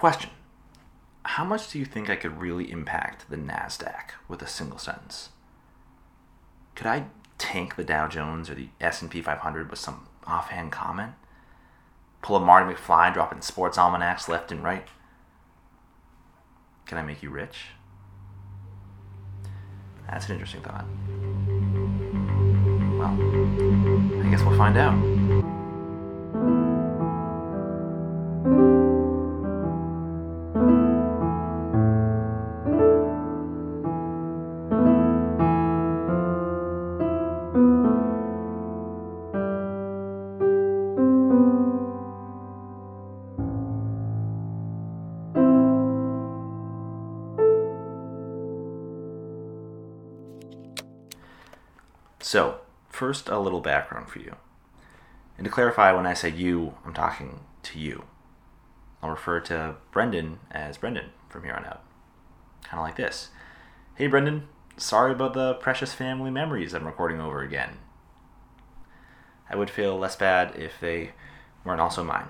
Question How much do you think I could really impact the NASDAQ with a single sentence? Could I tank the Dow Jones or the S&P 500 with some offhand comment? Pull a Marty McFly dropping sports almanacs left and right? Can I make you rich? That's an interesting thought. Well, I guess we'll find out. So, first, a little background for you. And to clarify, when I say you, I'm talking to you. I'll refer to Brendan as Brendan from here on out. Kind of like this Hey, Brendan, sorry about the precious family memories I'm recording over again. I would feel less bad if they weren't also mine.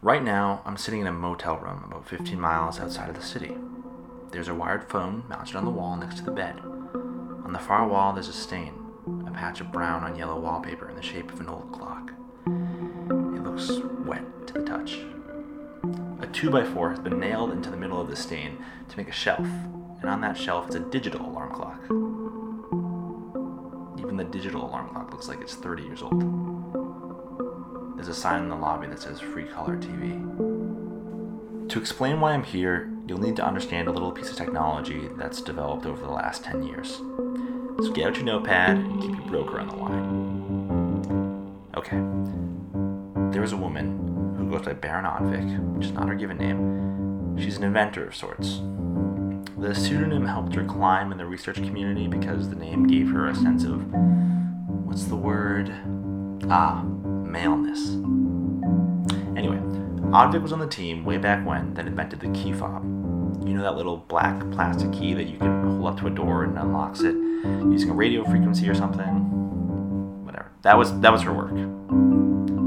Right now, I'm sitting in a motel room about 15 miles outside of the city. There's a wired phone mounted on the wall next to the bed. On the far wall, there's a stain, a patch of brown on yellow wallpaper in the shape of an old clock. It looks wet to the touch. A 2x4 has been nailed into the middle of the stain to make a shelf, and on that shelf is a digital alarm clock. Even the digital alarm clock looks like it's 30 years old. There's a sign in the lobby that says free color TV. To explain why I'm here, you'll need to understand a little piece of technology that's developed over the last 10 years. So get out your notepad and keep your broker on the line. Okay. There was a woman who goes by Baron Odvik, which is not her given name. She's an inventor of sorts. The pseudonym helped her climb in the research community because the name gave her a sense of what's the word? Ah, maleness. Anyway, Odvik was on the team way back when that invented the key fob. You know that little black plastic key that you can hold up to a door and unlocks it using a radio frequency or something? Whatever. That was that was her work.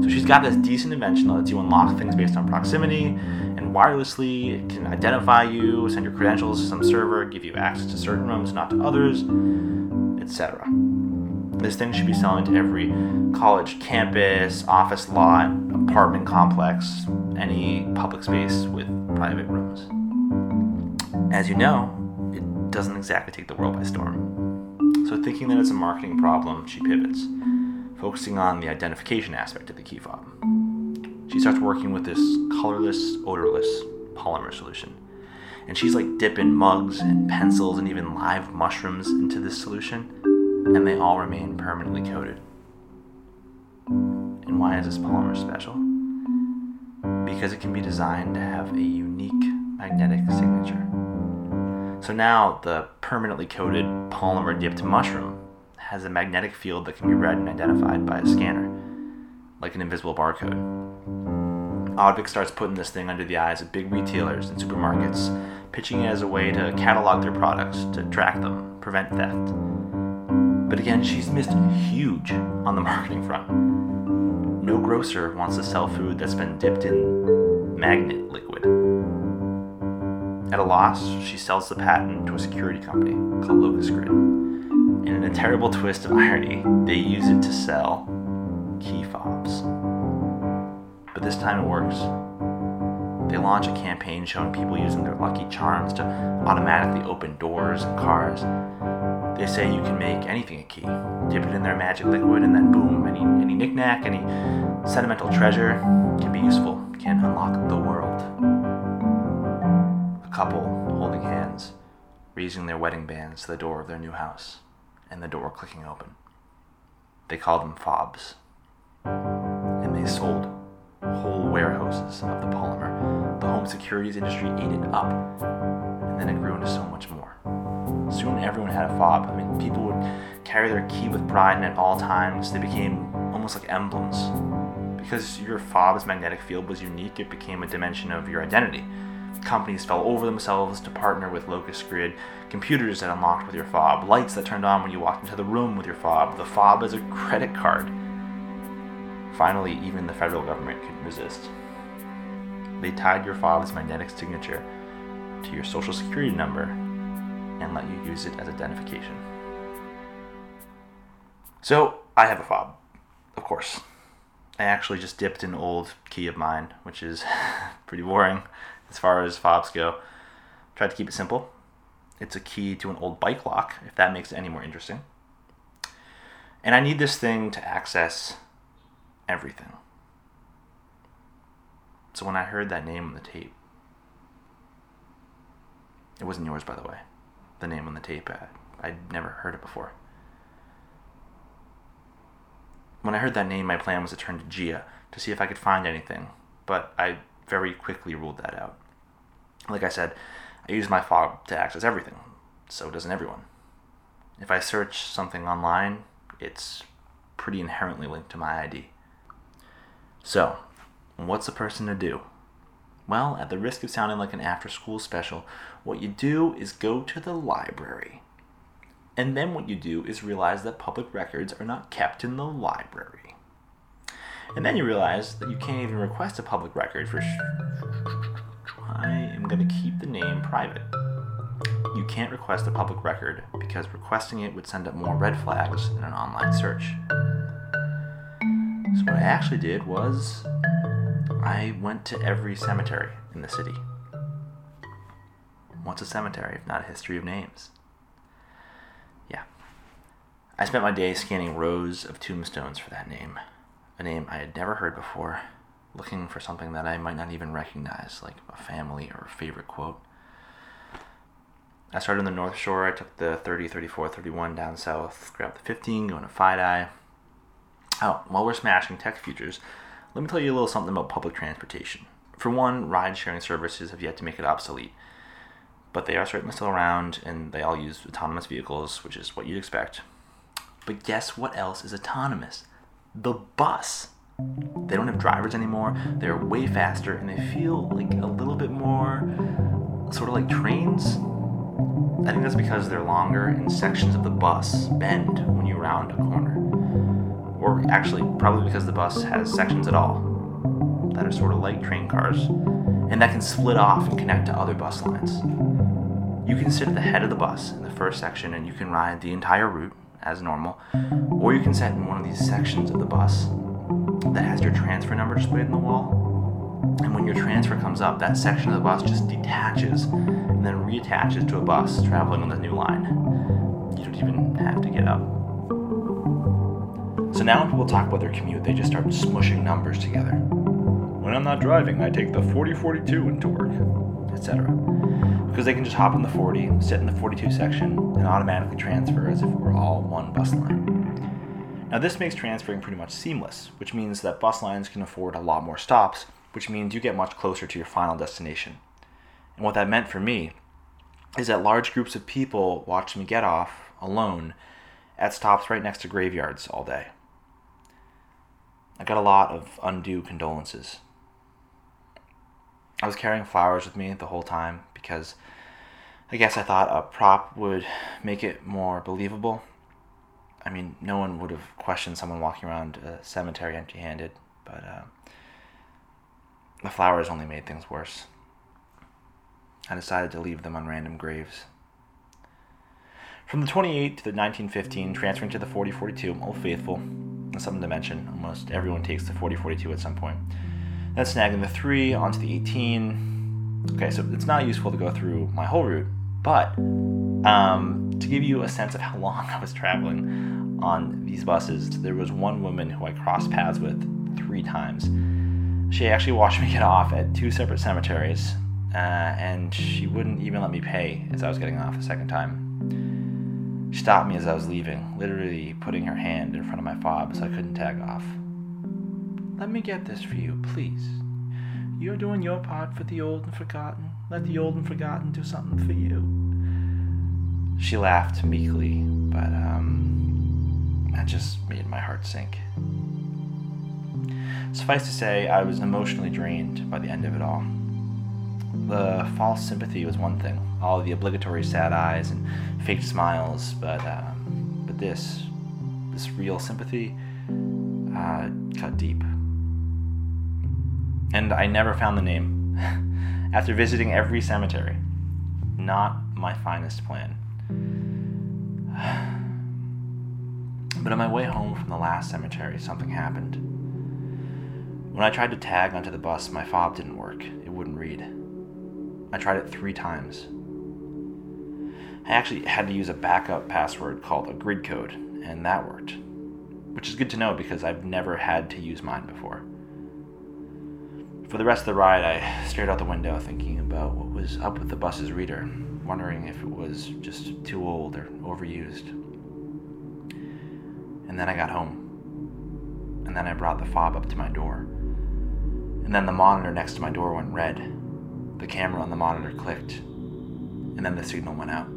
So she's got this decent invention that lets you unlock things based on proximity and wirelessly it can identify you, send your credentials to some server, give you access to certain rooms, not to others, etc. This thing should be selling to every college campus, office lot, apartment complex, any public space with private rooms. As you know, it doesn't exactly take the world by storm. So, thinking that it's a marketing problem, she pivots, focusing on the identification aspect of the key fob. She starts working with this colorless, odorless polymer solution. And she's like dipping mugs and pencils and even live mushrooms into this solution, and they all remain permanently coated. And why is this polymer special? Because it can be designed to have a unique magnetic signature. So now the permanently coated polymer dipped mushroom has a magnetic field that can be read and identified by a scanner, like an invisible barcode. Odvik starts putting this thing under the eyes of big retailers and supermarkets, pitching it as a way to catalog their products, to track them, prevent theft. But again, she's missed huge on the marketing front. No grocer wants to sell food that's been dipped in magnet liquid. At a loss, she sells the patent to a security company called Locus Grid. And in a terrible twist of irony, they use it to sell key fobs. But this time it works. They launch a campaign showing people using their lucky charms to automatically open doors and cars. They say you can make anything a key, dip it in their magic liquid, and then boom, any any knickknack, any sentimental treasure can be useful, can unlock the world raising their wedding bands to the door of their new house, and the door clicking open. They called them fobs. And they sold whole warehouses of the polymer. The home securities industry ate it up, and then it grew into so much more. Soon everyone had a fob. I mean, people would carry their key with pride, and at all times they became almost like emblems. Because your fob's magnetic field was unique, it became a dimension of your identity companies fell over themselves to partner with Locus Grid, computers that unlocked with your fob, lights that turned on when you walked into the room with your fob, the fob as a credit card. Finally, even the federal government could resist. they tied your fob's magnetic signature to your social security number and let you use it as identification. So, I have a fob, of course. I actually just dipped an old key of mine, which is pretty boring as far as fobs go. Tried to keep it simple. It's a key to an old bike lock, if that makes it any more interesting. And I need this thing to access everything. So when I heard that name on the tape, it wasn't yours, by the way. The name on the tape, I, I'd never heard it before. When I heard that name, my plan was to turn to Gia to see if I could find anything, but I very quickly ruled that out. Like I said, I use my fob to access everything. So doesn't everyone. If I search something online, it's pretty inherently linked to my ID. So, what's a person to do? Well, at the risk of sounding like an after school special, what you do is go to the library. And then what you do is realize that public records are not kept in the library. And then you realize that you can't even request a public record for. I am going to keep the name private. You can't request a public record because requesting it would send up more red flags in an online search. So, what I actually did was I went to every cemetery in the city. What's a cemetery if not a history of names? Yeah. I spent my day scanning rows of tombstones for that name, a name I had never heard before, looking for something that I might not even recognize, like a family or a favorite quote. I started on the North Shore. I took the 30, 34, 31 down south, grabbed the 15, going to FiDi. Oh, while we're smashing tech futures, let me tell you a little something about public transportation. For one, ride sharing services have yet to make it obsolete, but they are certainly still around and they all use autonomous vehicles, which is what you'd expect. But guess what else is autonomous? The bus. They don't have drivers anymore, they're way faster, and they feel like a little bit more sort of like trains I think that's because they're longer and sections of the bus bend when you round a corner. Or actually, probably because the bus has sections at all that are sort of like train cars and that can split off and connect to other bus lines. You can sit at the head of the bus in the first section and you can ride the entire route as normal, or you can sit in one of these sections of the bus that has your transfer number displayed in the wall and when your transfer comes up, that section of the bus just detaches and then reattaches to a bus traveling on the new line. You don't even have to get up. So now when people talk about their commute, they just start smushing numbers together. When I'm not driving, I take the 4042 into work, etc. Because they can just hop on the 40, sit in the 42 section, and automatically transfer as if we're all one bus line. Now, this makes transferring pretty much seamless, which means that bus lines can afford a lot more stops which means you get much closer to your final destination. And what that meant for me is that large groups of people watched me get off alone at stops right next to graveyards all day. I got a lot of undue condolences. I was carrying flowers with me the whole time because I guess I thought a prop would make it more believable. I mean, no one would have questioned someone walking around a cemetery empty handed, but uh, the flowers only made things worse. I decided to leave them on random graves. From the 28 to the 1915, transferring to the 4042, Old Faithful, something to mention. Almost everyone takes the 4042 at some point. Then snagging the 3 onto the 18. Okay, so it's not useful to go through my whole route, but um, to give you a sense of how long I was traveling on these buses, there was one woman who I crossed paths with three times she actually watched me get off at two separate cemeteries, uh, and she wouldn't even let me pay as I was getting off the second time. She stopped me as I was leaving, literally putting her hand in front of my fob so I couldn't tag off. Let me get this for you, please. You're doing your part for the old and forgotten. Let the old and forgotten do something for you. She laughed meekly, but um, that just made my heart sink. Suffice to say, I was emotionally drained by the end of it all. The false sympathy was one thing, all the obligatory sad eyes and fake smiles, but um, but this, this real sympathy, uh, cut deep. And I never found the name. After visiting every cemetery, not my finest plan. But on my way home from the last cemetery, something happened. When I tried to tag onto the bus, my fob didn't work. It wouldn't read. I tried it three times. I actually had to use a backup password called a grid code, and that worked. Which is good to know because I've never had to use mine before. For the rest of the ride, I stared out the window thinking about what was up with the bus's reader, wondering if it was just too old or overused. And then I got home. And then I brought the fob up to my door. And then the monitor next to my door went red. The camera on the monitor clicked. And then the signal went out.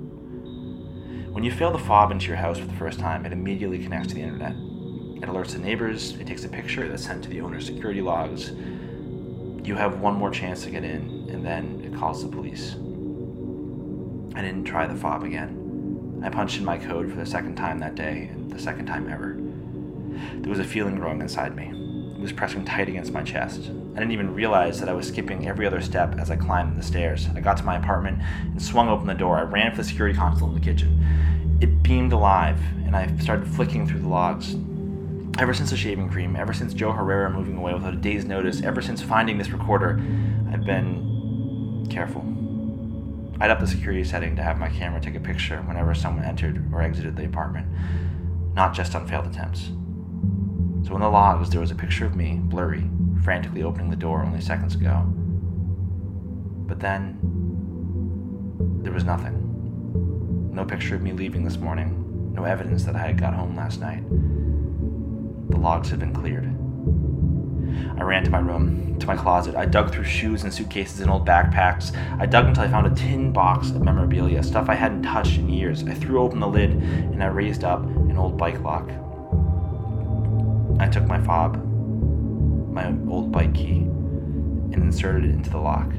When you fail the fob into your house for the first time, it immediately connects to the internet. It alerts the neighbors, it takes a picture that's sent to the owner's security logs. You have one more chance to get in, and then it calls the police. I didn't try the fob again. I punched in my code for the second time that day, and the second time ever. There was a feeling growing inside me. It was pressing tight against my chest. I didn't even realize that I was skipping every other step as I climbed the stairs. I got to my apartment and swung open the door. I ran for the security console in the kitchen. It beamed alive, and I started flicking through the logs. Ever since the shaving cream, ever since Joe Herrera moving away without a day's notice, ever since finding this recorder, I've been careful. I'd up the security setting to have my camera take a picture whenever someone entered or exited the apartment, not just on failed attempts. So in the logs, there was a picture of me, blurry, frantically opening the door only seconds ago. But then, there was nothing. No picture of me leaving this morning, no evidence that I had got home last night. The logs had been cleared. I ran to my room, to my closet. I dug through shoes and suitcases and old backpacks. I dug until I found a tin box of memorabilia, stuff I hadn't touched in years. I threw open the lid and I raised up an old bike lock. I took my fob, my old bike key, and inserted it into the lock.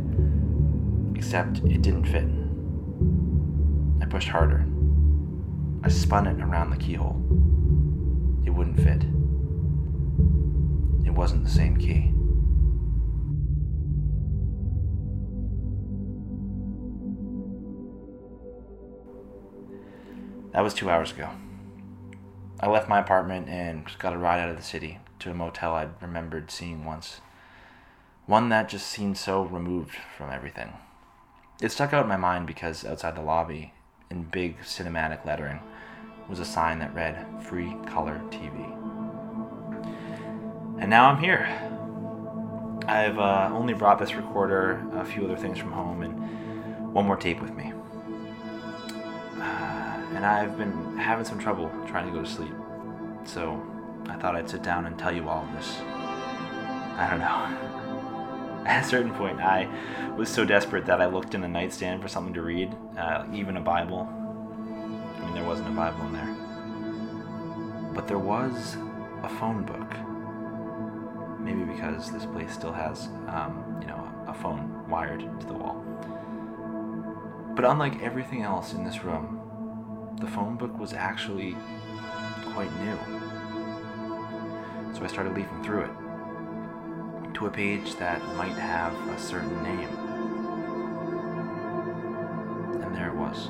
Except it didn't fit. I pushed harder. I spun it around the keyhole. It wouldn't fit. It wasn't the same key. That was two hours ago. I left my apartment and got a ride out of the city to a motel I'd remembered seeing once. One that just seemed so removed from everything. It stuck out in my mind because outside the lobby, in big cinematic lettering, was a sign that read Free Color TV. And now I'm here. I've uh, only brought this recorder, a few other things from home, and one more tape with me. and I've been having some trouble trying to go to sleep. So I thought I'd sit down and tell you all of this. I don't know. At a certain point, I was so desperate that I looked in the nightstand for something to read, uh, even a Bible. I mean, there wasn't a Bible in there. But there was a phone book. Maybe because this place still has, um, you know, a phone wired to the wall. But unlike everything else in this room, the phone book was actually quite new. So I started leafing through it to a page that might have a certain name. And there it was.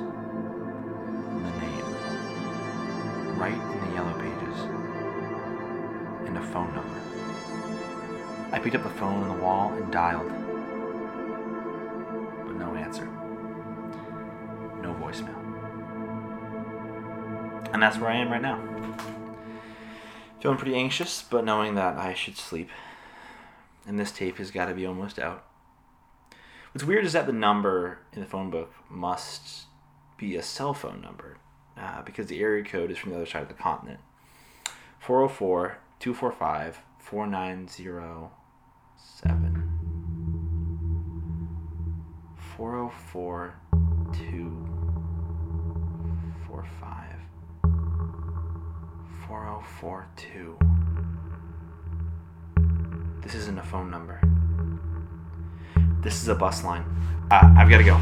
The name. Right in the yellow pages. And a phone number. I picked up the phone on the wall and dialed. But no answer. No voicemail. And that's where I am right now. Feeling pretty anxious, but knowing that I should sleep. And this tape has got to be almost out. What's weird is that the number in the phone book must be a cell phone number uh, because the area code is from the other side of the continent 404 245 4907. 404 245 4042. This isn't a phone number. This is a bus line. Uh, I've got to go.